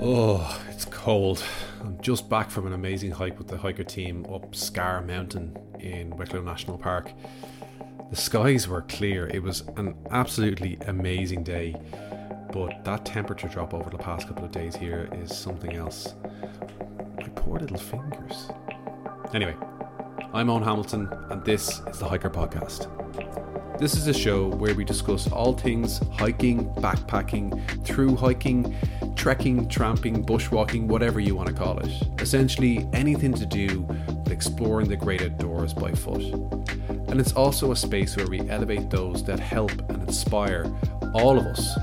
Oh, it's cold. I'm just back from an amazing hike with the Hiiker team up Scarr Mountain in Wicklow National Park. The skies were clear. It was an absolutely amazing day, but that temperature drop over the past couple of days here is something else. My poor little fingers. Anyway, I'm Eoin Hamilton, and this is the Hiiker Podcast. This is a show where we discuss all things hiking, backpacking, through hiking, trekking, tramping, bushwalking, whatever you want to call it. Essentially, anything to do with exploring the great outdoors by foot. And it's also a space where we elevate those that help and inspire all of us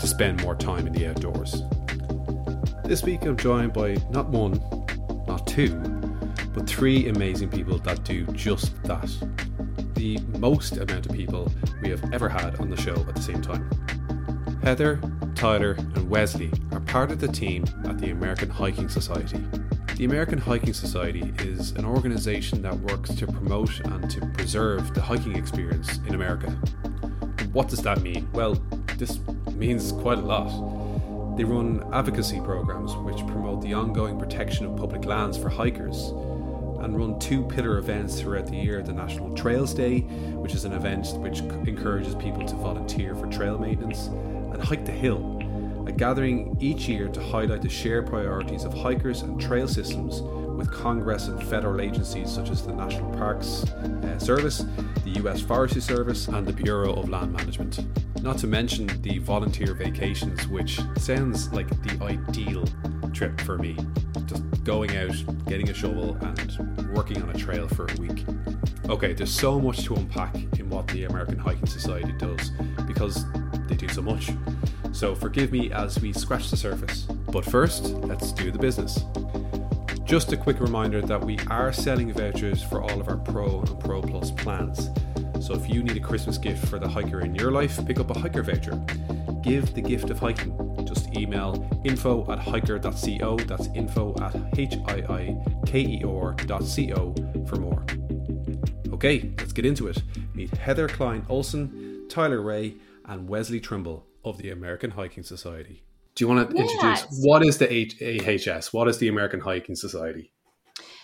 to spend more time in the outdoors. This week I'm joined by not one, not two, but three amazing people that do just that the most amount of people we have ever had on the show at the same time. Heather, Tyler, and Wesley are part of the team at the American Hiking Society. The American Hiking Society is an organisation that works to promote and to preserve the hiking experience in America. What does that mean? Well, this means quite a lot. They run advocacy programs which promote the ongoing protection of public lands for hikers and run two pillar events throughout the year the National Trails Day, which is an event which encourages people to volunteer for trail maintenance, and Hike the Hill, a gathering each year to highlight the shared priorities of hikers and trail systems with Congress and federal agencies such as the National Parks uh, Service, the US Forestry Service, and the Bureau of Land Management. Not to mention the volunteer vacations, which sounds like the ideal trip for me. Just going out, getting a shovel, and working on a trail for a week. Okay, there's so much to unpack in what the American Hiking Society does because they do so much. So forgive me as we scratch the surface. But first, let's do the business. Just a quick reminder that we are selling vouchers for all of our Pro and Pro Plus plans. So if you need a Christmas gift for the hiker in your life, pick up a Hiiker voucher. Give the gift of hiking. Just email info at hiiker.co, that's info at H-I-I-K-E-R.co for more. Okay, let's get into it. Meet Heather Klein Olsen, Tyler Ray, and Wesley Trimble of the American Hiking Society. Do you want to yes. introduce what is the AHS? What is the American Hiking Society?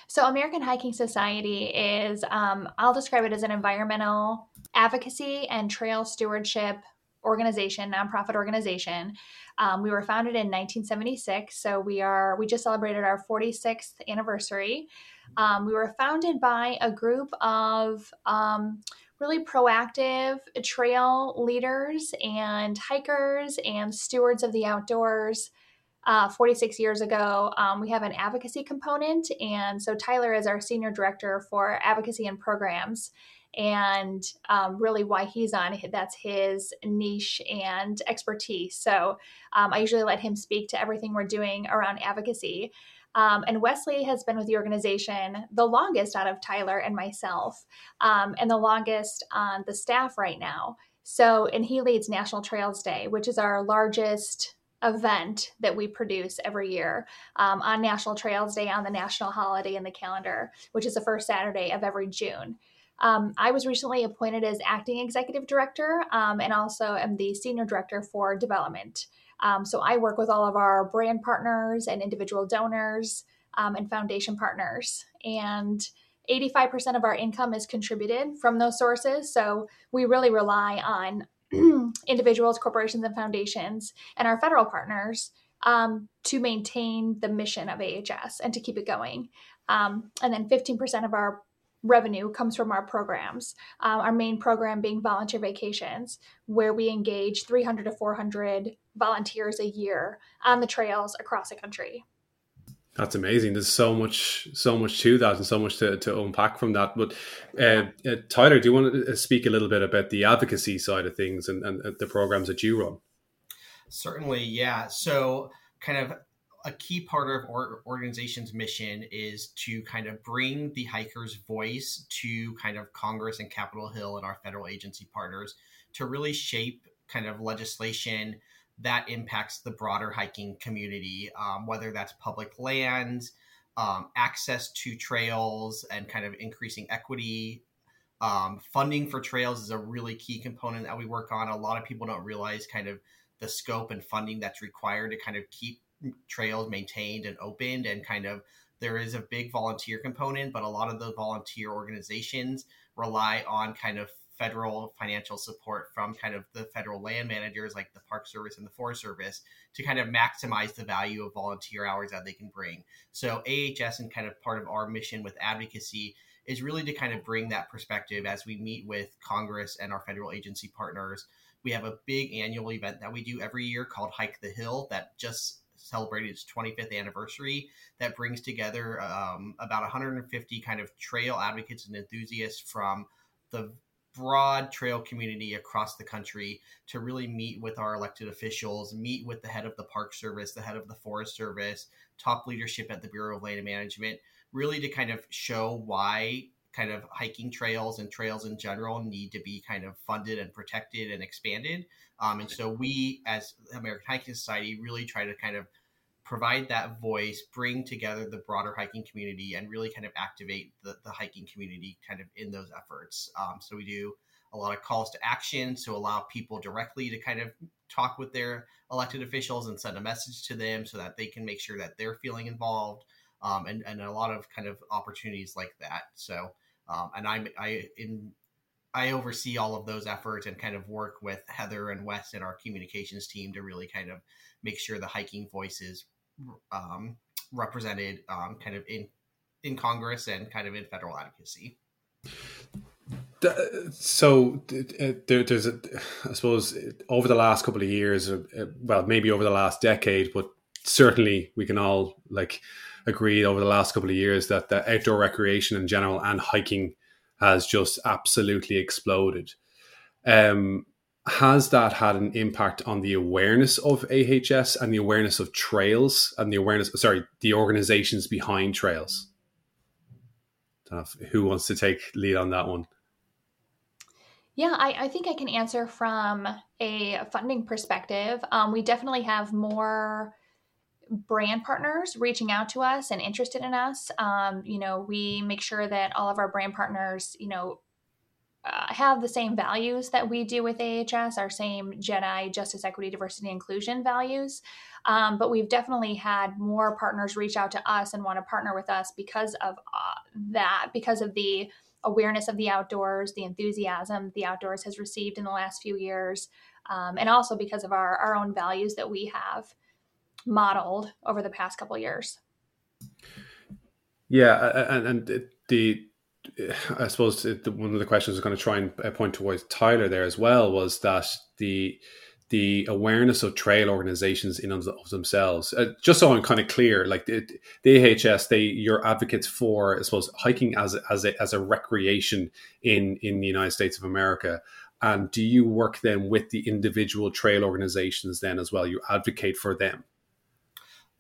So, American Hiking Society is, um, I'll describe it as an environmental advocacy and trail stewardship organization, nonprofit organization. Um, we were founded in 1976, so we are we just celebrated our 46th anniversary. Um, we were founded by a group of um, really proactive trail leaders and hikers and stewards of the outdoors. Uh, 46 years ago, um, we have an advocacy component. And so Tyler is our senior director for advocacy and programs and um, really why he's on that's his niche and expertise. So um, i usually let him speak to everything we're doing around advocacy. Um, and wesley has been with the organization the longest out of tyler and myself um, and the longest on the staff right now. So and he leads national trails day which is our largest event that we produce every year um, on National Trails Day on the national holiday in the calendar, which is the first Saturday of every June. Um, I was recently appointed as acting executive director um, and also am the senior director for development. Um, so I work with all of our brand partners and individual donors um, and foundation partners. And 85% of our income is contributed from those sources. So we really rely on individuals, corporations, and foundations and our federal partners um, to maintain the mission of AHS and to keep it going. Um, and then 15% of our revenue comes from our programs. Um, our main program being volunteer vacations, where we engage 300 to 400 volunteers a year on the trails across the country. That's amazing. There's so much, so much to that, and so much to, to unpack from that. But uh, uh, Tyler, do you want to speak a little bit about the advocacy side of things and, and the programs that you run? Certainly, yeah. So, kind of a key part of our organization's mission is to kind of bring the hikers' voice to kind of Congress and Capitol Hill and our federal agency partners to really shape kind of legislation that impacts the broader hiking community, um, whether that's public lands, um, access to trails, and kind of increasing equity. Um, funding for trails is a really key component that we work on. A lot of people don't realize kind of the scope and funding that's required to kind of keep trails maintained and opened and kind of there is a big volunteer component, but a lot of the volunteer organizations rely on kind of federal financial support from kind of the federal land managers like the Park Service and the Forest Service to kind of maximize the value of volunteer hours that they can bring. So AHS and kind of part of our mission with advocacy is really to kind of bring that perspective as we meet with Congress and our federal agency partners. We have a big annual event that we do every year called Hike the Hill that just celebrated its 25th anniversary that brings together um, about 150 kind of trail advocates and enthusiasts from the broad trail community across the country to really meet with our elected officials, meet with the head of the Park Service, the head of the Forest Service, top leadership at the Bureau of Land Management, really to kind of show why kind of hiking trails and trails in general need to be kind of funded and protected and expanded. Um, and so we, as the American Hiking Society, really try to kind of provide that voice, bring together the broader hiking community, and really kind of activate the, the hiking community kind of in those efforts. Um, so we do a lot of calls to action to allow people directly to kind of talk with their elected officials and send a message to them so that they can make sure that they're feeling involved. Um, and, and a lot of kind of opportunities like that. So, um, and I'm, I, in, I oversee all of those efforts and kind of work with Heather and Wes and our communications team to really kind of make sure the hiking voice is um, represented um, kind of in in Congress and kind of in federal advocacy. So there, there's, a, I suppose, over the last couple of years, uh, well, maybe over the last decade, but certainly we can all like agree over the last couple of years that the outdoor recreation in general and hiking has just absolutely exploded. Um, has that had an impact on the awareness of AHS and the awareness of trails and the awareness, sorry, the organizations behind trails? who wants to take lead on that one? Yeah, I, I think I can answer from a funding perspective. Um, we definitely have more brand partners reaching out to us and interested in us. Um, you know, we make sure that all of our brand partners, you know, uh, have the same values that we do with AHS, our same JEDI, justice, equity, diversity, inclusion values. Um, but we've definitely had more partners reach out to us and want to partner with us because of uh, that, because of the awareness of the outdoors, the enthusiasm the outdoors has received in the last few years, um, and also because of our, our own values that we have modeled over the past couple years. Yeah, and, and the I suppose one of the questions I was going to try and uh, point towards Tyler there as well was that the the awareness of trail organizations in of themselves. Uh, just so I'm kind of clear, like the, the AHS, they you're advocates for, I suppose, hiking as as a as a recreation in in the United States of America. And do you work then with the individual trail organizations then as well? You advocate for them.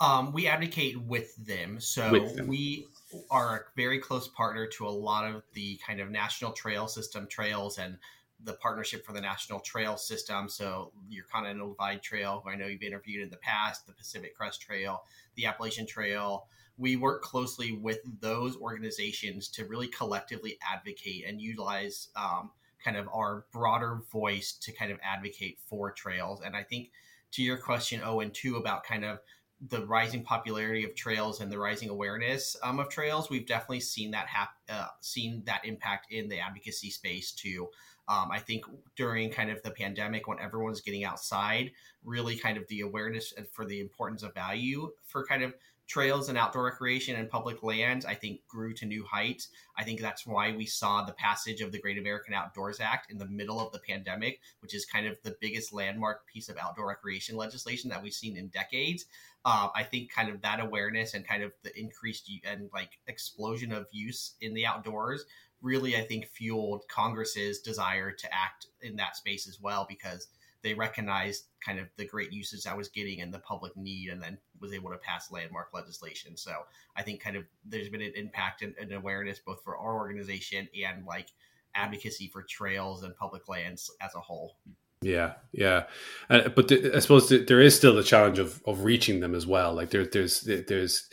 Um, we advocate with them. So with them. we are a very close partner to a lot of the kind of national trail system trails and the partnership for the national trail system. So your Continental Divide Trail, who I know you've interviewed in the past, the Pacific Crest Trail, the Appalachian Trail. We work closely with those organizations to really collectively advocate and utilize um, kind of our broader voice to kind of advocate for trails. And I think to your question, Eoin, too, about kind of the rising popularity of trails and the rising awareness um, of trails, we've definitely seen that hap- uh, seen that impact in the advocacy space too. Um, I think during kind of the pandemic, when everyone's getting outside, really kind of the awareness for the importance of value for kind of trails and outdoor recreation and public lands, I think grew to new heights. I think that's why we saw the passage of the Great American Outdoors Act in the middle of the pandemic, which is kind of the biggest landmark piece of outdoor recreation legislation that we've seen in decades. Uh, I think kind of that awareness and kind of the increased and like explosion of use in the outdoors really, I think, fueled Congress's desire to act in that space as well because they recognized kind of the great uses I was getting and the public need, and then was able to pass landmark legislation. So I think kind of there's been an impact and, and awareness both for our organization and like advocacy for trails and public lands as a whole. Yeah, yeah, uh, but th- I suppose th- there is still the challenge of of reaching them as well. Like there, there's there's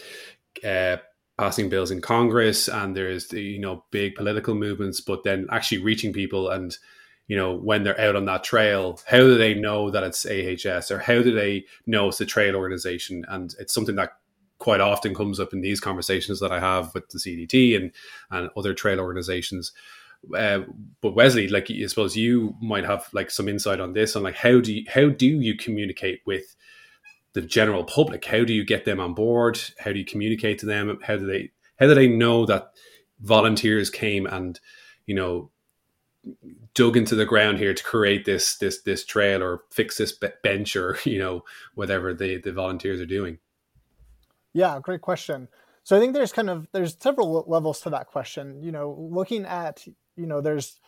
uh, passing bills in Congress, and there's you know big political movements, but then actually reaching people and you know, when they're out on that trail, how do they know that it's AHS or how do they know it's a trail organization? And it's something that quite often comes up in these conversations that I have with the CDT and, and other trail organizations. Uh, but Wesley, like I suppose you might have like some insight on this on like how do you how do you communicate with the general public? How do you get them on board? How do you communicate to them? How do they how do they know that volunteers came and you know dug into the ground here to create this this this trail or fix this bench or you know whatever the the volunteers are doing yeah great question so i think there's kind of there's several levels to that question you know looking at you know there's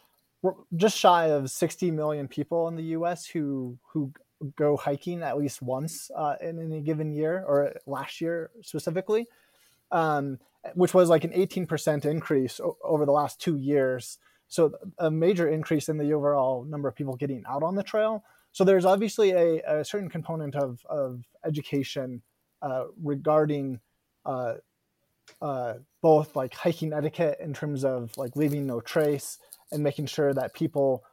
just shy of 60 million people in the us who who go hiking at least once uh, in any given year or last year specifically um, which was like an 18% increase o- over the last two years so a major increase in the overall number of people getting out on the trail. So there's obviously a, a certain component of, of education uh, regarding uh, uh, both like hiking etiquette in terms of like leaving no trace and making sure that people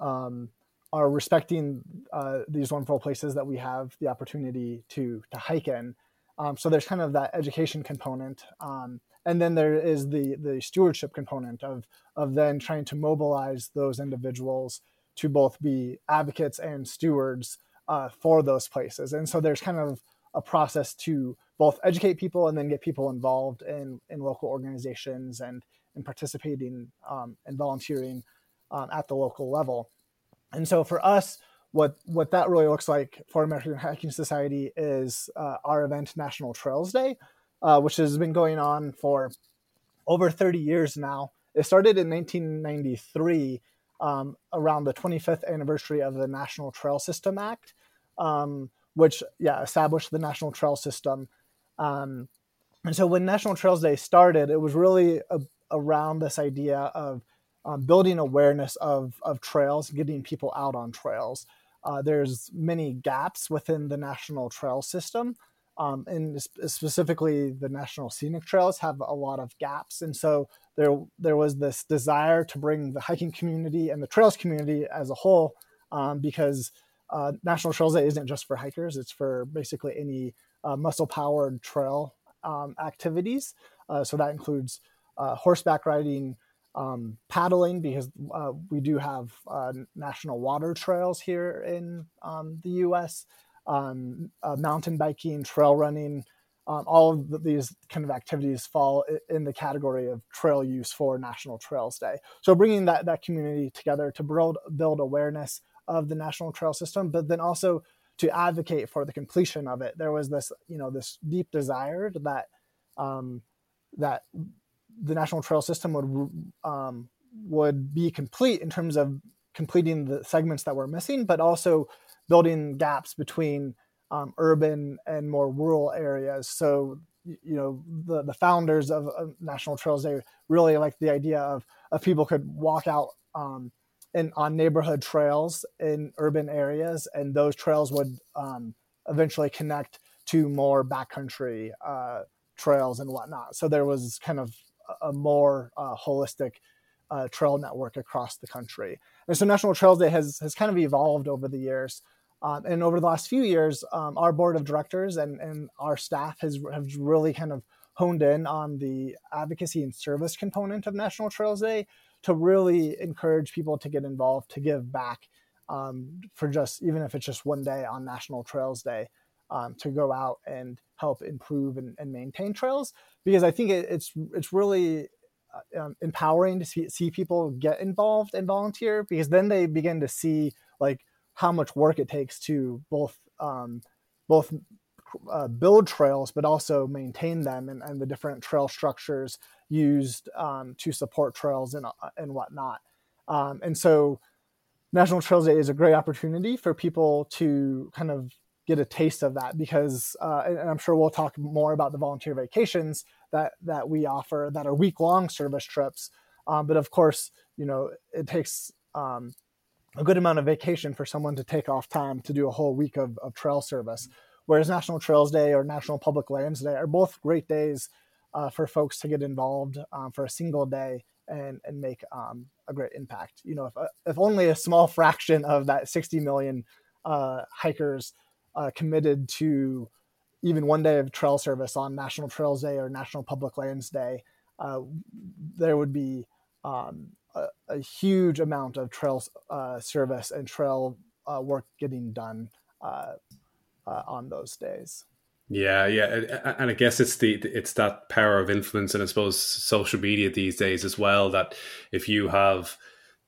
um, are respecting uh, these wonderful places that we have the opportunity to to hike in. Um, so there's kind of that education component. Um, and then there is the the stewardship component of of then trying to mobilize those individuals to both be advocates and stewards uh, for those places and so there's kind of a process to both educate people and then get people involved in in local organizations and and participating um, and volunteering um, at the local level and so for us what what that really looks like for American Hiking Society is uh, our event National Trails Day, uh, which has been going on for over 30 years now. It started in 1993 um, around the 25th anniversary of the National Trail System Act, um, which yeah established the National Trail System. Um, and so when National Trails Day started, it was really a, around this idea of um, building awareness of, of trails, getting people out on trails. Uh, there's many gaps within the national trail system um, and specifically the national scenic trails have a lot of gaps and so there there was this desire to bring the hiking community and the trails community as a whole um, because uh, national trails day isn't just for hikers it's for basically any uh, muscle powered trail um, activities uh, so that includes uh, horseback riding um, paddling because uh, we do have uh, national water trails here in um, the us um, mountain biking, trail running, um, all of these kind of activities fall in the category of trail use for National Trails Day. So bringing that that community together to build build awareness of the national trail system, but then also to advocate for the completion of it. There was this you know this deep desire that um, that the national trail system would um, would be complete in terms of completing the segments that were missing, but also building gaps between um, urban and more rural areas. So, you know, the, the founders of, National Trails, they really like the idea of, of people could walk out um, in, on neighborhood trails in urban areas, and those trails would um, eventually connect to more backcountry uh, trails and whatnot. So there was kind of a more uh, holistic uh, trail network across the country. And so National Trails Day has has kind of evolved over the years. Um, and over the last few years, um, our board of directors and, and our staff has have really kind of honed in on the advocacy and service component of National Trails Day to really encourage people to get involved, to give back um, for just even if it's just one day on National Trails Day, um, to go out and help improve and, and maintain trails. Because I think it, it's it's really uh, um, empowering to see, see people get involved and volunteer because then they begin to see like how much work it takes to both um, both uh, build trails but also maintain them and, and the different trail structures used um, to support trails and, uh, and whatnot. Um, and so National Trails Day is a great opportunity for people to kind of get a taste of that because uh, and I'm sure we'll talk more about the volunteer vacations that that we offer that are week long service trips. Um, but of course, you know, it takes um, a good amount of vacation for someone to take off time to do a whole week of, of trail service. Whereas National Trails Day or National Public Lands Day are both great days uh, for folks to get involved um, for a single day and and make um, a great impact. You know, if uh, if only a small fraction of that 60 million uh, hikers uh, committed to even one day of trail service on National Trails Day or National Public Lands Day, uh, there would be um, a, a, huge amount of trail uh, service and trail work getting done on those days. Yeah, yeah, and I guess it's the it's that power of influence, and I suppose social media these days as well. That if you have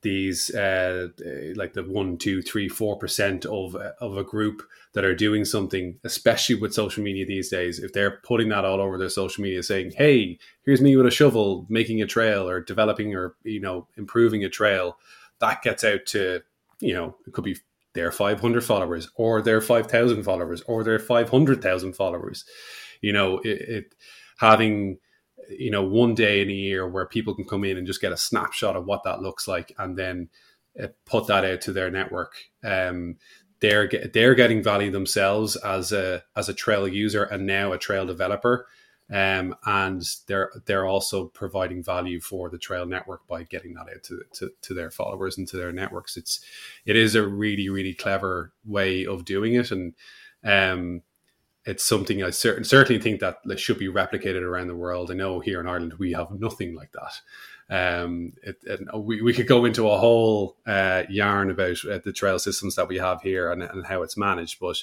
these uh, like the one, two, three, four percent of of a group that are doing something, especially with social media these days, if they're putting that all over their social media, saying, "Hey, here's me with a shovel making a trail or developing or you know improving a trail," that gets out to you know it could be their 500 followers or their 5000 followers or their 500,000 followers. You know it, it, having you know one day in a year where people can come in and just get a snapshot of what that looks like and then uh, put that out to their network. Um, they're they're getting value themselves as a as a trail user and now a trail developer um, and they're they're also providing value for the trail network by getting that out to, to, to their followers and to their networks. It's it is a really really clever way of doing it, and um, it's something I cer- certainly think that should be replicated around the world. I know here in Ireland we have nothing like that. Um, it, we, we could go into a whole uh, yarn about uh, the trail systems that we have here and, and how it's managed, but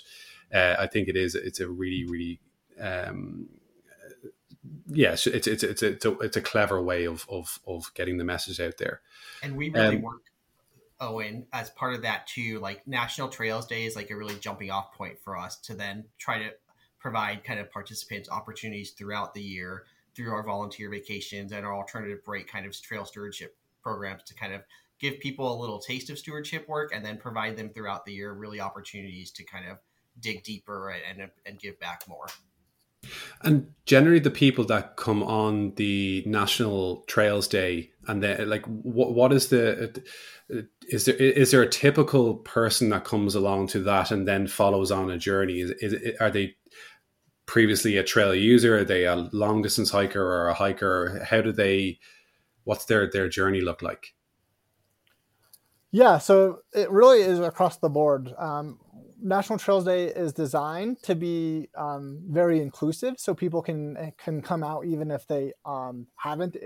uh, I think it is it's a really really um, yes, it's it's it's it's a, it's a clever way of of of getting the message out there. And we really um, work Eoin as part of that too. Like National Trails Day is like a really jumping off point for us to then try to provide kind of participants opportunities throughout the year through our volunteer vacations and our alternative break kind of trail stewardship programs to kind of give people a little taste of stewardship work and then provide them throughout the year really opportunities to kind of dig deeper and, and give back more. And generally, the people that come on the National Trails Day, and then like, what what is the is there is there a typical person that comes along to that and then follows on a journey? Is, is are they previously a trail user? Are they a long distance hiker or a hiker? How do they? What's their their journey look like? Yeah, so it really is across the board. Um, National Trails Day is designed to be um, very inclusive, so people can can come out even if they um, haven't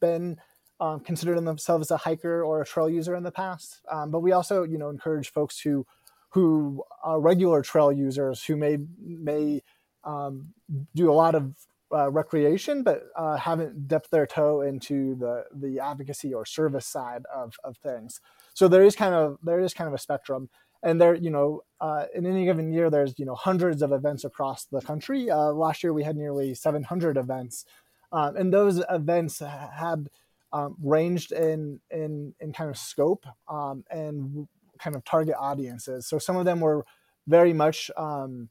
been um, considered themselves a hiker or a trail user in the past. Um, but we also, you know, encourage folks who who are regular trail users who may may um, do a lot of uh, recreation, but uh, haven't dipped their toe into the the advocacy or service side of, of things. So there is kind of there is kind of a spectrum and there you know uh, in any given year there's you know hundreds of events across the country. Uh, last year we had nearly 700 events. Um, and those events had um, ranged in in in kind of scope um, and kind of target audiences. So some of them were very much um,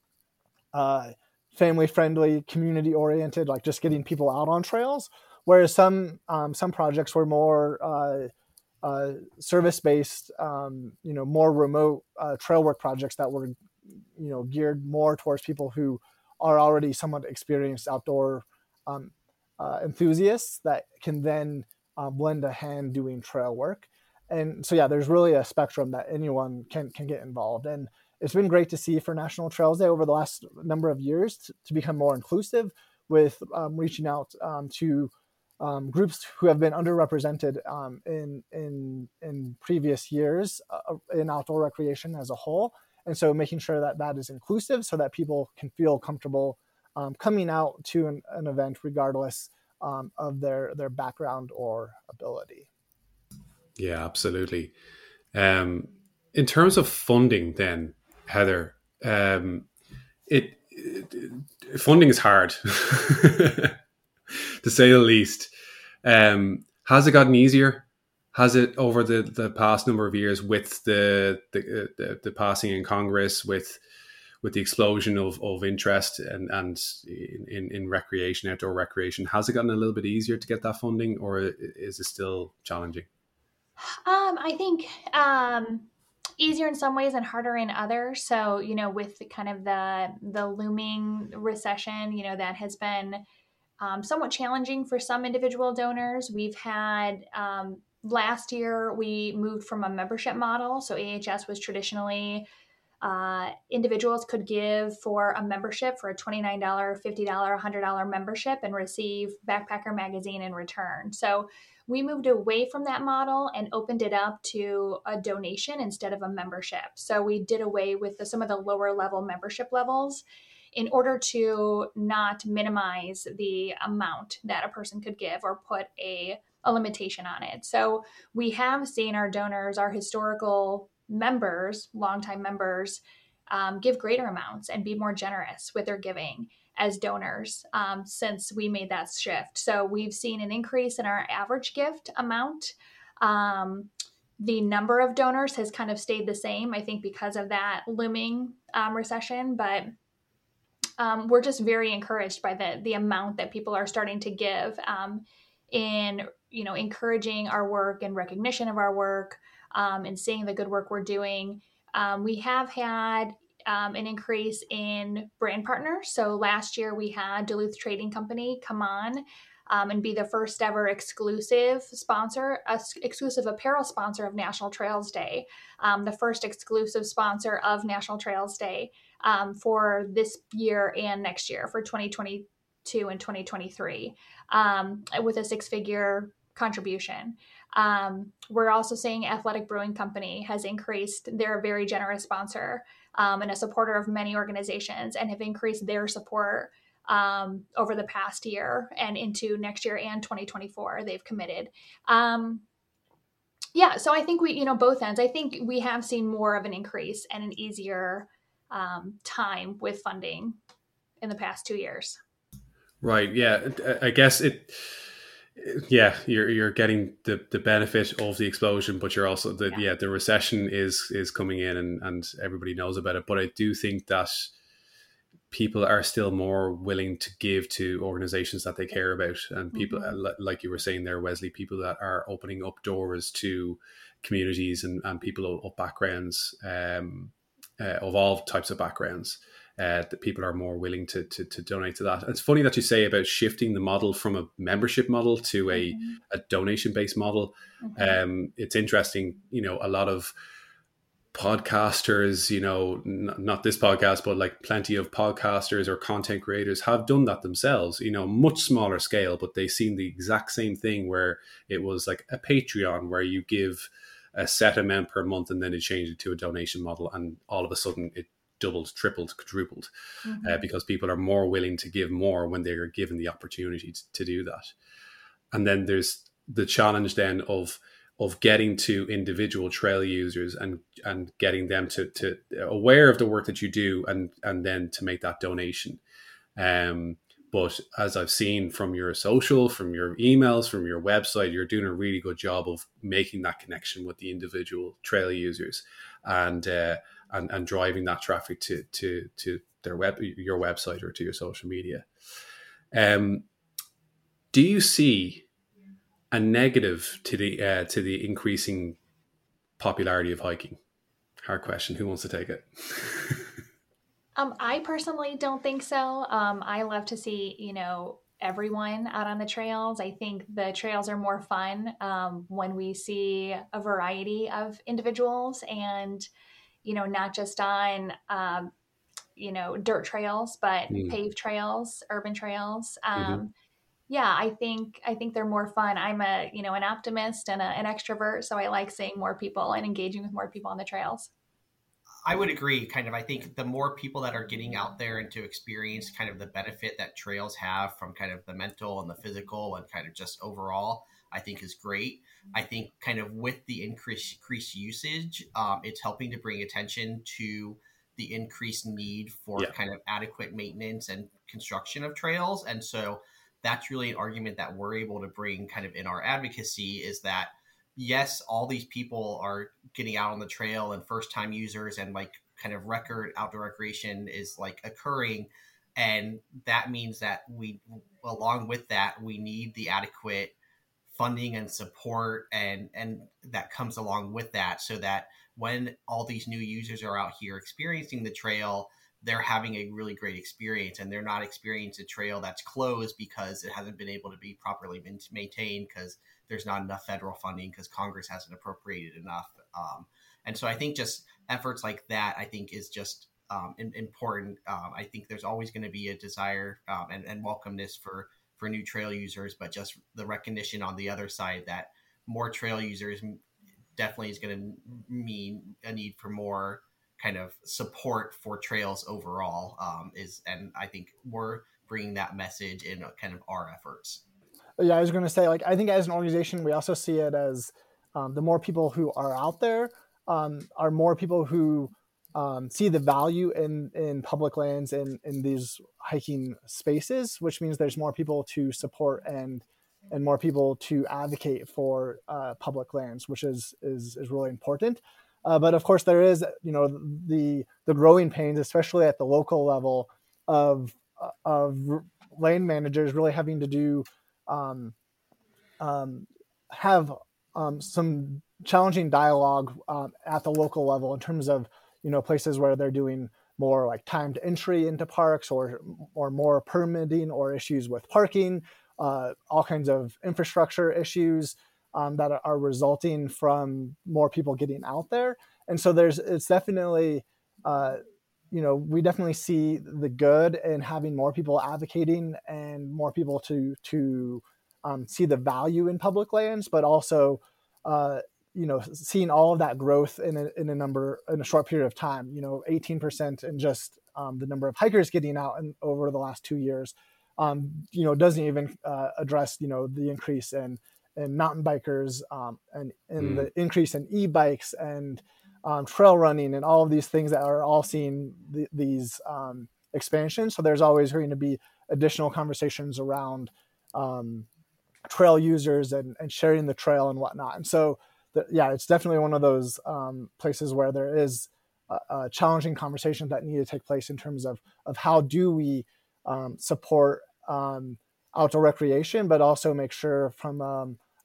uh, family friendly community oriented like just getting people out on trails whereas some um, some projects were more uh, uh, service-based, um, you know, more remote uh, trail work projects that were, you know, geared more towards people who are already somewhat experienced outdoor um, uh, enthusiasts that can then um, lend a hand doing trail work. And so, yeah, there's really a spectrum that anyone can can get involved. And it's been great to see for National Trails Day over the last number of years to, to become more inclusive with um, reaching out um, to um, groups who have been underrepresented um, in in in previous years uh, in outdoor recreation as a whole, and so making sure that that is inclusive so that people can feel comfortable um, coming out to an, an event regardless um, of their their background or ability. Yeah, absolutely. Um, in terms of funding, then Heather, um, it, it funding is hard. to say the least. Um, has it gotten easier? Has it over the, the past number of years with the the, the, the passing in Congress, with with the explosion of, of interest and, and in, in recreation, outdoor recreation, has it gotten a little bit easier to get that funding or is it still challenging? Um, I think um, easier in some ways and harder in others. So, you know, with kind of the the looming recession, you know, that has been um, somewhat challenging for some individual donors. We've had um, last year we moved from a membership model. So AHS was traditionally uh, individuals could give for a membership for a $29, $50, $100 membership and receive Backpacker Magazine in return. So we moved away from that model and opened it up to a donation instead of a membership. So we did away with the, some of the lower level membership levels in order to not minimize the amount that a person could give or put a, a limitation on it. So we have seen our donors, our historical members, longtime members, um, give greater amounts and be more generous with their giving as donors um, since we made that shift. So we've seen an increase in our average gift amount. Um, the number of donors has kind of stayed the same, I think, because of that looming um, recession. But um, we're just very encouraged by the the amount that people are starting to give um, in you know encouraging our work and recognition of our work um, and seeing the good work we're doing. Um, we have had um, an increase in brand partners. So last year we had Duluth Trading Company come on um, and be the first ever exclusive sponsor, uh, exclusive apparel sponsor of National Trails Day, the first exclusive sponsor of National Trails Day um, for this year and next year for 2022 and 2023 um, with a six figure contribution. Um, we're also seeing Athletic Brewing Company has increased. They're a very generous sponsor um, and a supporter of many organizations and have increased their support um, over the past year and into next year and 2024. They've committed. Um, yeah, so I think we, you know, both ends. I think we have seen more of an increase and an easier um, time with funding in the past two years. Right. Yeah. I guess it. Yeah, you're you're getting the, the benefit of the explosion, but you're also the yeah. yeah the recession is is coming in and and everybody knows about it. But I do think that people are still more willing to give to organizations that they care about and people mm-hmm. like you were saying there wesley people that are opening up doors to communities and, and people of, of backgrounds um, uh, of all types of backgrounds uh, that people are more willing to, to, to donate to that. it's funny that you say about shifting the model from a membership model to a, mm-hmm. a donation based model. Mm-hmm. Um, it's interesting, you know, a lot of podcasters, you know, n- not this podcast, but like plenty of podcasters or content creators have done that themselves, you know, much smaller scale, but they've seen the exact same thing where it was like a Patreon where you give a set amount per month and then it changed it to a donation model and all of a sudden it doubled, tripled, quadrupled mm-hmm. uh, because people are more willing to give more when they are given the opportunity to, to do that. And then there's the challenge then of of getting to individual trail users and and getting them to to aware of the work that you do and and then to make that donation um but as i've seen from your social from your emails from your website you're doing a really good job of making that connection with the individual trail users and uh, and, and driving that traffic to to to their web your website or to your social media um do you see a negative to the uh, to the increasing popularity of hiking? Hard question. Who wants to take it? um, I personally don't think so. Um, I love to see you know everyone out on the trails. I think the trails are more fun um, when we see a variety of individuals and you know not just on um, you know dirt trails but mm. paved trails, urban trails. Mm-hmm. Um, yeah, I think I think they're more fun. I'm a you know an optimist and a, an extrovert, so I like seeing more people and engaging with more people on the trails. I would agree. Kind of, I think the more people that are getting out there and to experience kind of the benefit that trails have from kind of the mental and the physical and kind of just overall, I think is great. I think kind of with the increased increased usage, um, it's helping to bring attention to the increased need for yeah. kind of adequate maintenance and construction of trails, and so that's really an argument that we're able to bring kind of in our advocacy is that yes all these people are getting out on the trail and first time users and like kind of record outdoor recreation is like occurring. And that means that we along with that we need the adequate funding and support and and that comes along with that so that when all these new users are out here experiencing the trail they're having a really great experience and they're not experiencing a trail that's closed because it hasn't been able to be properly maintained because there's not enough federal funding because Congress hasn't appropriated enough. Um, and so I think just efforts like that, I think, is just um, important. Um, I think there's always going to be a desire um, and, and welcomeness for for new trail users, but just the recognition on the other side that more trail users definitely is going to mean a need for more kind of support for trails overall. Um, is and I think we're bringing that message in kind of our efforts. Yeah, I was going to say, like, I think as an organization, we also see it as um, the more people who are out there um, are more people who um, see the value in in public lands and in these hiking spaces, which means there's more people to support and and more people to advocate for uh, public lands, which is is is really important. Uh, but of course, there is you know the the growing pains, especially at the local level, of of land managers really having to do um, um, have um, some challenging dialogue um, at the local level in terms of you know places where they're doing more like timed entry into parks or or more permitting or issues with parking uh, all kinds of infrastructure issues um, that are, resulting from more people getting out there. And so there's it's definitely uh, you know we definitely see the good in having more people advocating and more people to to um, see the value in public lands but also uh, you know seeing all of that growth in a, in a number in a short period of time you know 18% in just um, the number of hikers getting out in, over the last two years um, you know doesn't even uh, address you know the increase in in mountain bikers um, and in mm. the increase in e-bikes and um, trail running and all of these things that are all seeing the, these um, expansions. So there's always going to be additional conversations around um, trail users and, and sharing the trail and whatnot. And so yeah, it's definitely one of those um, places where there is challenging conversation that need to take place in terms of of how do we um, support um, outdoor recreation, but also make sure from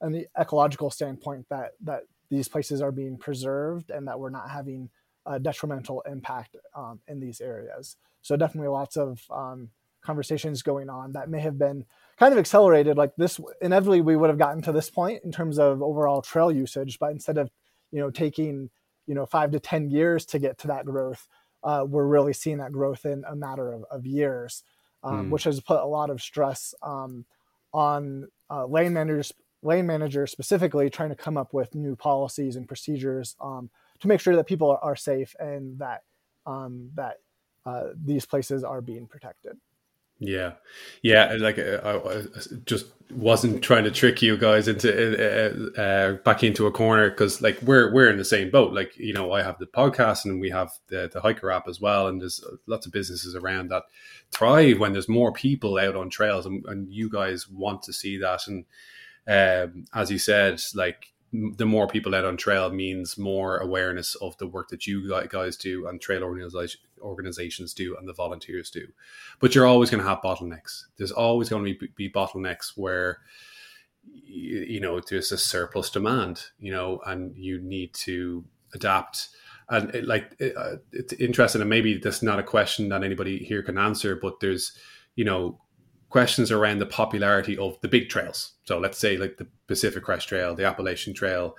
an ecological standpoint that that these places are being preserved and that we're not having a detrimental impact um, in these areas. So definitely lots of um, conversations going on that may have been kind of accelerated like this inevitably we would have gotten to this point in terms of overall trail usage but instead of you know taking you know five to ten years to get to that growth uh, we're really seeing that growth in a matter of, of years um, mm. which has put a lot of stress um, on uh, land managers land managers specifically trying to come up with new policies and procedures um, to make sure that people are, are safe and that um, that uh, these places are being protected yeah, yeah. Like uh, I, just wasn't trying to trick you guys into uh, uh, back into a corner because like we're we're in the same boat. Like you know, I have the podcast and we have the the Hiiker app as well, and there's lots of businesses around that thrive when there's more people out on trails, and, and you guys want to see that. And um, as you said, like the more people out on trail means more awareness of the work that you guys do and trail organizations do and the volunteers do. But you're always going to have bottlenecks. There's always going to be, be bottlenecks where you know there's a surplus demand, you know, and you need to adapt. And it, like it, uh, it's interesting, and maybe that's not a question that anybody here can answer, but there's you know questions around the popularity of the big trails. So let's say like the Pacific Crest Trail, the Appalachian Trail,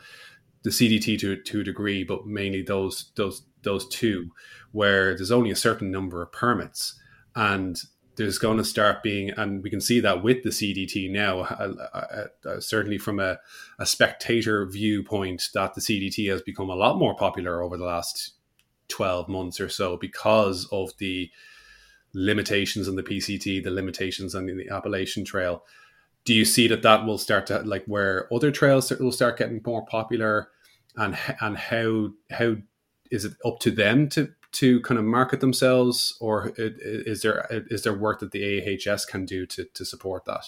the CDT to, to a degree, but mainly those those those two, where there's only a certain number of permits, and there's going to start being, and we can see that with the CDT now, uh, uh, uh, certainly from a, a spectator viewpoint, that the CDT has become a lot more popular over the last 12 months or so because of the limitations on the PCT, the limitations on the Appalachian Trail. Do you see that that will start to like where other trails will start getting more popular, and and how how is it up to them to to kind of market themselves, or is there is there work that the AHS can do to to support that?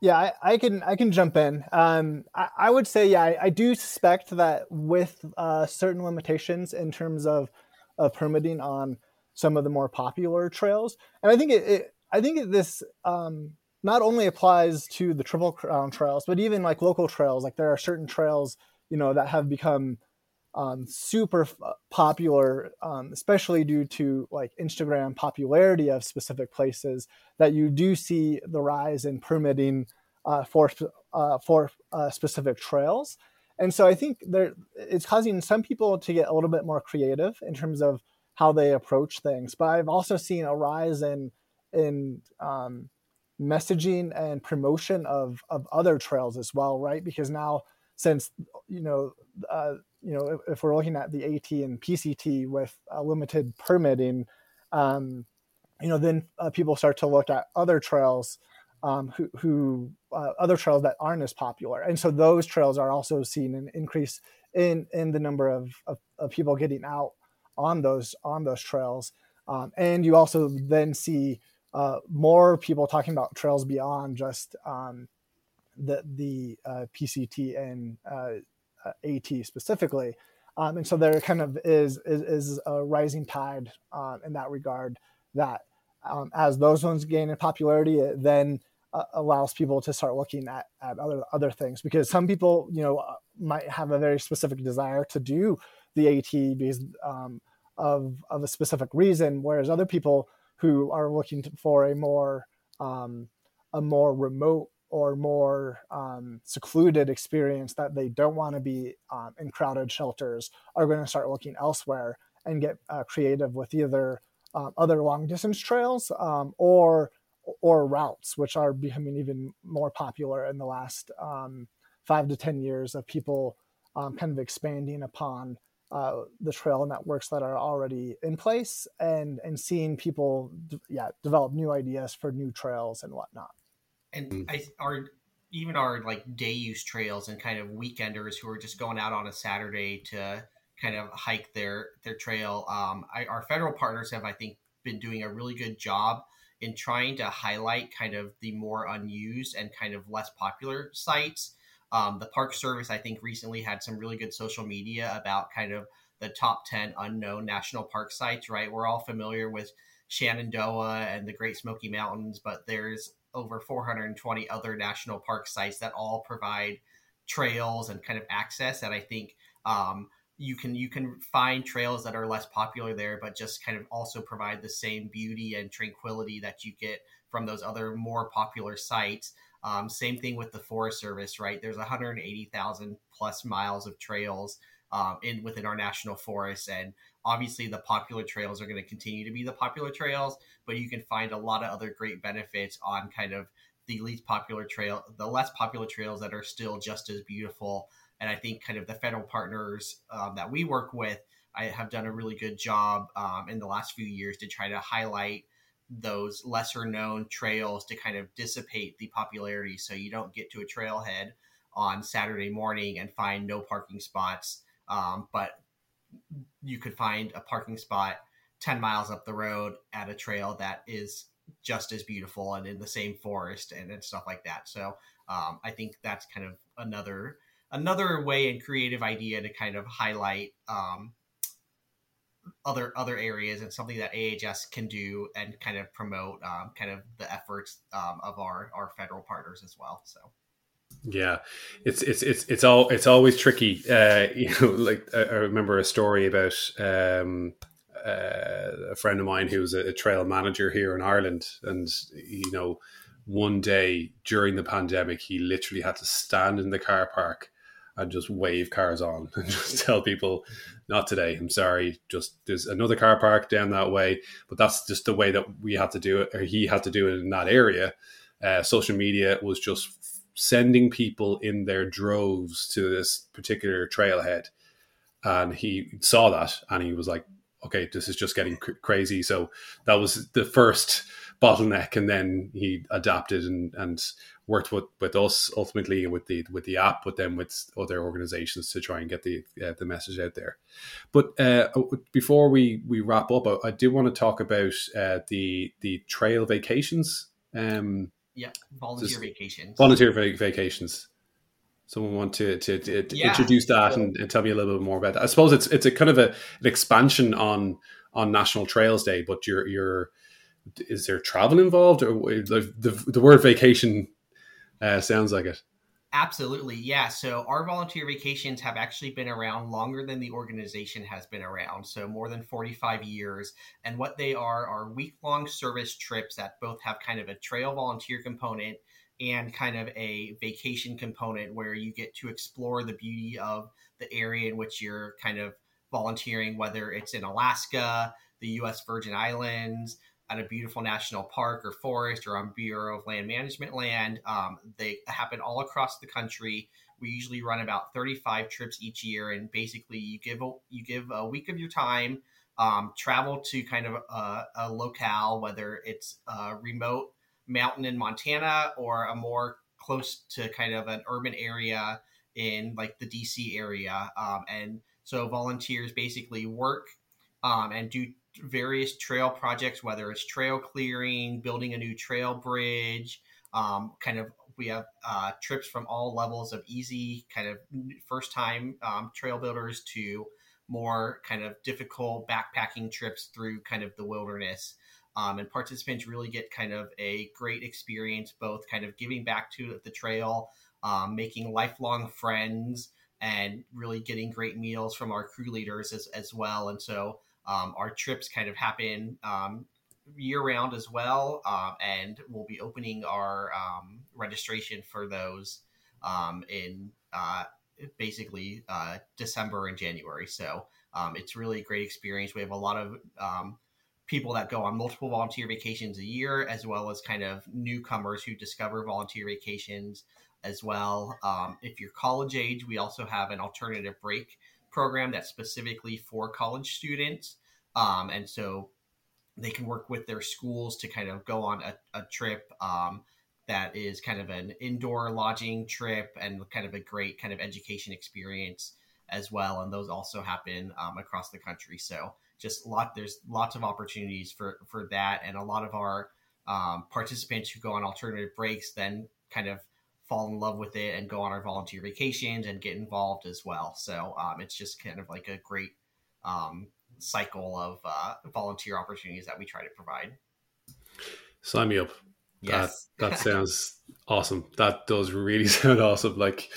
Yeah, I, I, can I can jump in. Um, I, I, would say yeah, I, I do suspect that with uh, certain limitations in terms of of permitting on some of the more popular trails. And I think it, it I think this um, not only applies to the Triple Crown trails, but even like local trails. Like there are certain trails, you know, that have become um, super f- popular, um, especially due to like Instagram popularity of specific places, that you do see the rise in permitting uh, for uh, for uh, specific trails. And so I think there it's causing some people to get a little bit more creative in terms of how they approach things. But I've also seen a rise in in um, messaging and promotion of of other trails as well, right? Because now since you know uh, you know if, if, we're looking at the AT and PCT with limited permitting, um, you know then uh, people start to look at other trails um, who, who uh, other trails that aren't as popular, and so those trails are also seeing an increase in in the number of, of, of people getting out on those on those trails, um, and you also then see uh, more people talking about trails beyond just um, the the uh, PCT and uh, uh AT specifically. Um, and so there kind of is is, is a rising tide uh, in that regard. That um, as those ones gain in popularity, it then uh, allows people to start looking at, at other other things because some people you know might have a very specific desire to do the AT because um, of of a specific reason, whereas other people who are looking to, for a more um, a more remote or more um, secluded experience that they don't want to be um, in crowded shelters are going to start looking elsewhere and get uh, creative with either uh, other long distance trails um, or or routes, which are becoming even more popular in the last um, five to ten years of people um, kind of expanding upon uh, the trail networks that are already in place and and seeing people yeah develop new ideas for new trails and whatnot and mm. I, our even our like day use trails and kind of weekenders who are just going out on a saturday to kind of hike their their trail um, I, our federal partners have i think been doing a really good job in trying to highlight kind of the more unused and kind of less popular sites um, the Park Service, I think, recently had some really good social media about kind of the top 10 unknown national park sites, right? We're all familiar with Shenandoah and the Great Smoky Mountains, but there's over 420 other national park sites that all provide trails and kind of access that I think um, you can you can find trails that are less popular there, but just kind of also provide the same beauty and tranquility that you get from those other more popular sites. Um, same thing with the Forest Service, right? There's 180,000 plus miles of trails um, in within our national forests, and obviously the popular trails are going to continue to be the popular trails, but you can find a lot of other great benefits on kind of the least popular trail, the less popular trails that are still just as beautiful. And I think kind of the federal partners um, that we work with, I have done a really good job um, in the last few years to try to highlight those lesser known trails to kind of dissipate the popularity so you don't get to a trailhead on Saturday morning and find no parking spots. Um, but you could find a parking spot 10 miles up the road at a trail that is just as beautiful and in the same forest and, and stuff like that. So um, I think that's kind of another another way and creative idea to kind of highlight um, other other areas and something that AHS can do and kind of promote um, kind of the efforts um, of our our federal partners as well. So. Yeah, it's it's it's it's all it's always tricky. Uh, you know, like I, remember a story about um, uh, a friend of mine who was a, a trail manager here in Ireland, and you know, one day during the pandemic, he literally had to stand in the car park and just wave cars on and just tell people, not today. I'm sorry. Just there's another car park down that way, but that's just the way that we had to do it, or he had to do it in that area. Uh, social media was just sending people in their droves to this particular trailhead, and he saw that and he was like, "Okay, this is just getting cr- crazy." So that was the first bottleneck, and then he adapted and and worked with, with us ultimately with the with the app, but then with other organizations to try and get the uh, the message out there. But uh, before we, we wrap up, I, I do want to talk about uh, the the trail vacations. Um, yeah, volunteer vacations. Volunteer vacations. Someone want to to, to, to yeah. introduce that and, and, tell me a little bit more about that. I suppose it's it's a kind of a, an expansion on on National Trails Day, but you're you're is there travel involved or the the, the word vacation uh, sounds like it. Absolutely, yeah. So our volunteer vacations have actually been around longer than the organization has been around, so more than 45 years. And what they are are week long service trips that both have kind of a trail volunteer component and kind of a vacation component where you get to explore the beauty of the area in which you're kind of volunteering, whether it's in Alaska, the US Virgin Islands, at a beautiful national park or forest or on Bureau of Land Management land. Um, they happen all across the country. We usually run about 35 trips each year, and basically you give a, you give a week of your time, um, travel to kind of a, a locale, whether it's a remote mountain in Montana or a more close to kind of an urban area in like the DC area. Um, and so volunteers basically work um, and do various trail projects, whether it's trail clearing, building a new trail bridge, um, kind of we have uh, trips from all levels of easy, kind of first time um, trail builders to more kind of difficult backpacking trips through kind of the wilderness. Um, and participants really get kind of a great experience, both kind of giving back to the trail, um, making lifelong friends, and really getting great meals from our crew leaders as, as well. And so um, our trips kind of happen um, year round as well, um, and we'll be opening our um, registration for those um, in uh, basically uh, December and January. So um, it's really a great experience. We have a lot of people that go on multiple volunteer vacations a year, as well as kind of newcomers who discover volunteer vacations as well. If you're college age, we also have an alternative break program that's specifically for college students. Um, and so they can work with their schools to kind of go on a, a trip um, that is kind of an indoor lodging trip and kind of a great kind of education experience as well. And those also happen um, across the country. So just a lot, there's lots of opportunities for, for that. And a lot of our um, participants who go on alternative breaks then kind of fall in love with it and go on our volunteer vacations and get involved as well. So um, it's just kind of like a great um, cycle of uh, volunteer opportunities that we try to provide. Sign me up. Yes. That, that sounds awesome. That does really sound awesome. Like,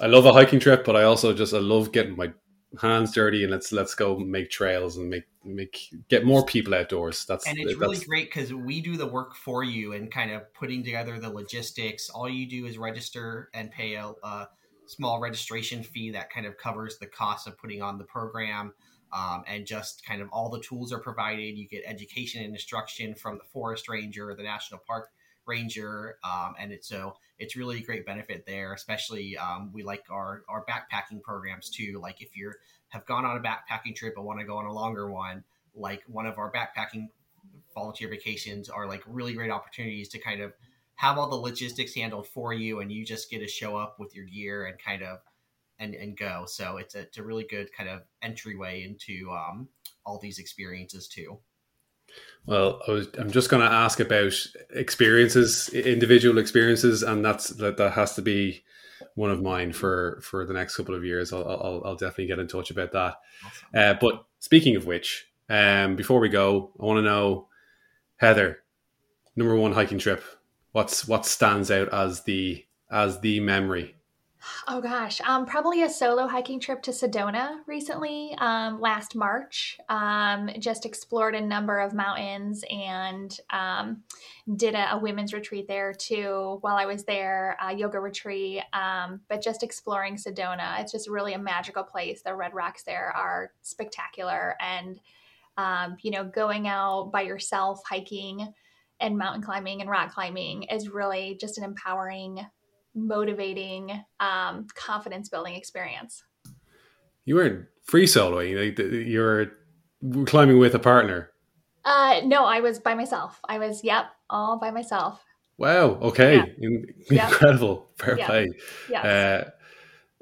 I love a hiking trip, but I also just I love getting my hands dirty and let's let's go make trails and make make get more people outdoors. That's and it's really great because we do the work for you and kind of putting together the logistics. All you do is register and pay a, a small registration fee that kind of covers the cost of putting on the program. Um, and just kind of all the tools are provided. You get education and instruction from the forest ranger, or the national park ranger, um, and it's so it's really a great benefit there. Especially um, we like our our backpacking programs too. Like if you have gone on a backpacking trip and want to go on a longer one, like one of our backpacking volunteer vacations are like really great opportunities to kind of have all the logistics handled for you, and you just get to show up with your gear and kind of and and go. So it's a, it's a really good kind of entryway into um, all these experiences too. Well, I was, I'm just going to ask about experiences, individual experiences, and that's that, that has to be one of mine for for the next couple of years. I'll I'll, I'll definitely get in touch about that. Uh, but speaking of which, um, before we go, I want to know, Heather, number one hiking trip. What's what stands out as the as the memory Oh gosh, um, probably a solo hiking trip to Sedona recently, um, last March. Um, just explored a number of mountains and um, did a, a, women's retreat there too while I was there, a yoga retreat. Um, but just exploring Sedona, it's just really a magical place. The red rocks there are spectacular, and um, you know, going out by yourself hiking and mountain climbing and rock climbing is really just an empowering motivating, um, confidence building experience. You weren't free soloing; you were climbing with a partner. Uh, no, I was by myself. I was, yep, all by myself. Wow. Okay. Yeah. In- yep. Incredible. Fair yep. play. Yeah.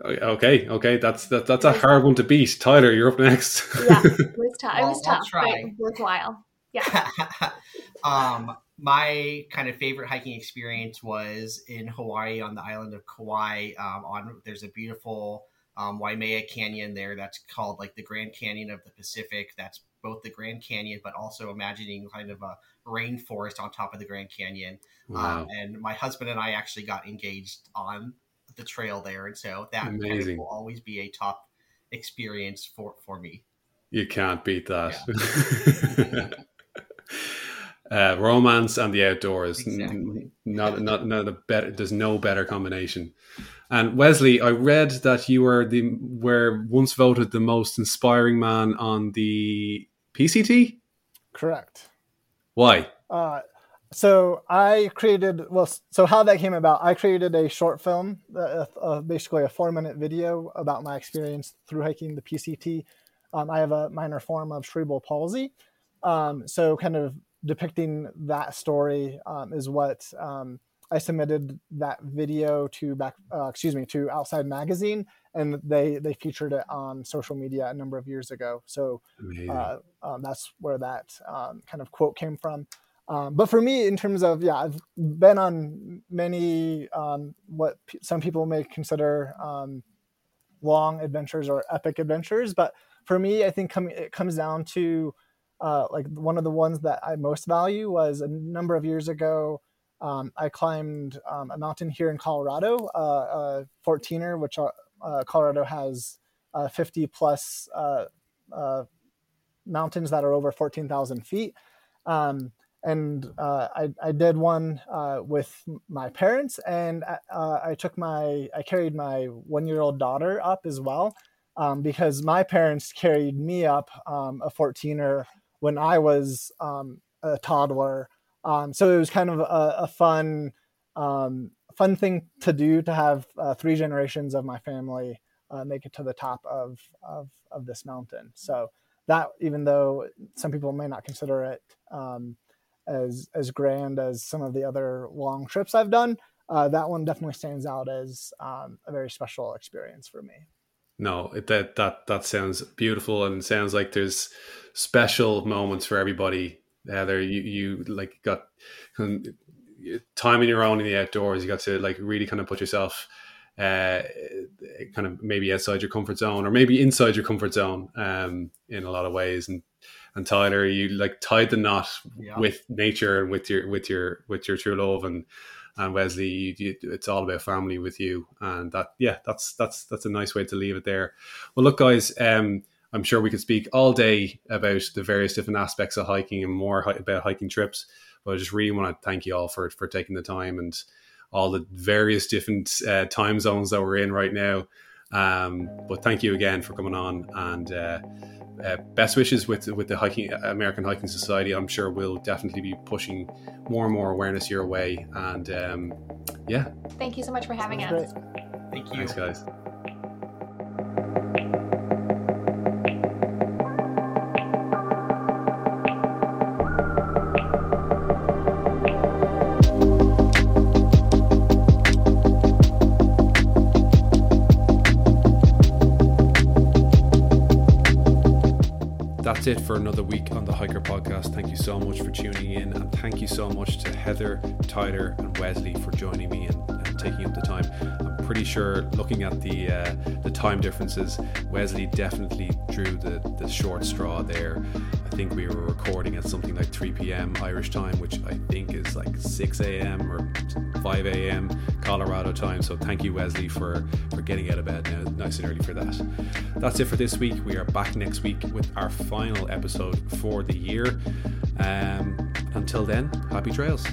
Uh, okay. Okay. That's that, that's a hard one to beat. Tyler, you're up next. yeah, it was tough. Well, it was tough, but worthwhile. Yeah. um, my kind of favorite hiking experience was in Hawaii on the island of Kauai. Um, on there's a beautiful um, Waimea Canyon there that's called like the Grand Canyon of the Pacific. That's both the Grand Canyon, but also imagining kind of a rainforest on top of the Grand Canyon. Um, wow. Um, and my husband and I actually got engaged on the trail there, and so that kind of will always be a top experience for for me. You can't beat that. Yeah. uh, romance and the outdoors. Exactly. Not, not, not a better. There's no better combination. And Wesley, I read that you were the were once voted the most inspiring man on the PCT. Correct. Why? Uh, so I created well. So how that came about? I created a short film, uh, uh, basically a four-minute video about my experience through hiking the PCT. Um, I have a minor form of cerebral palsy, um, so kind of depicting that story um, is what um, I submitted that video to back. Uh, excuse me to Outside Magazine, and they they featured it on social media a number of years ago. So uh, um, that's where that um, kind of quote came from. Um, but for me, in terms of yeah, I've been on many um, what p- some people may consider um, long adventures or epic adventures. But for me, I think com- it comes down to uh, like one of the ones that I most value was a number of years ago. Um, I climbed um, a mountain here in Colorado, uh, a 14er, which uh, uh, Colorado has uh, 50 plus uh, mountains that are over 14,000 feet. Um, and I, I did one with my parents and i took my i carried my one year old daughter up as well um, because my parents carried me up um, a 14er when i was um, a toddler um, so it was kind of a, a fun um, fun thing to do to have uh, three generations of my family uh, make it to the top of, of, of this mountain so that even though some people may not consider it um, as as grand as some of the other long trips I've done. Uh, that one definitely stands out as um, a very special experience for me. No, it, that that that sounds beautiful and sounds like there's special moments for everybody. There, you you like got time in your own in the outdoors. You got to like really kind of put yourself uh, kind of maybe outside your comfort zone or maybe inside your comfort zone um, in a lot of ways and and Tyler, you like tied the knot yeah. with nature and with your with your with your true love and and Wesley, you, you, it's all about family with you, and that yeah, that's that's that's a nice way to leave it there. Well, look, guys, um, I'm sure we could speak all day about the various different aspects of hiking and more about hiking trips, but I just really want to thank you all for for taking the time and all the various different uh, time zones that we're in right now. Um, but thank you again for coming on and. Uh, uh, best wishes with with the hiking American Hiking Society. I'm sure we'll definitely be pushing more and more awareness your way. And um, yeah, thank you so much for having us. Thank you, thanks, guys. That's it for another week on the Hiiker Podcast. Thank you so much for tuning in, and thank you so much to Heather, Tyler, and Wesley for joining me and, and taking up the time. I'm pretty sure, looking at the uh, the time differences, Wesley definitely drew the the short straw there. Think we were recording at something like 3 p.m. Irish time, which I think is like 6 a.m. or 5 a.m. Colorado time. So thank you, Wesley, for for getting out of bed now, nice and early for that. That's it for this week. We are back next week with our final episode for the year. Um, until then, happy trails.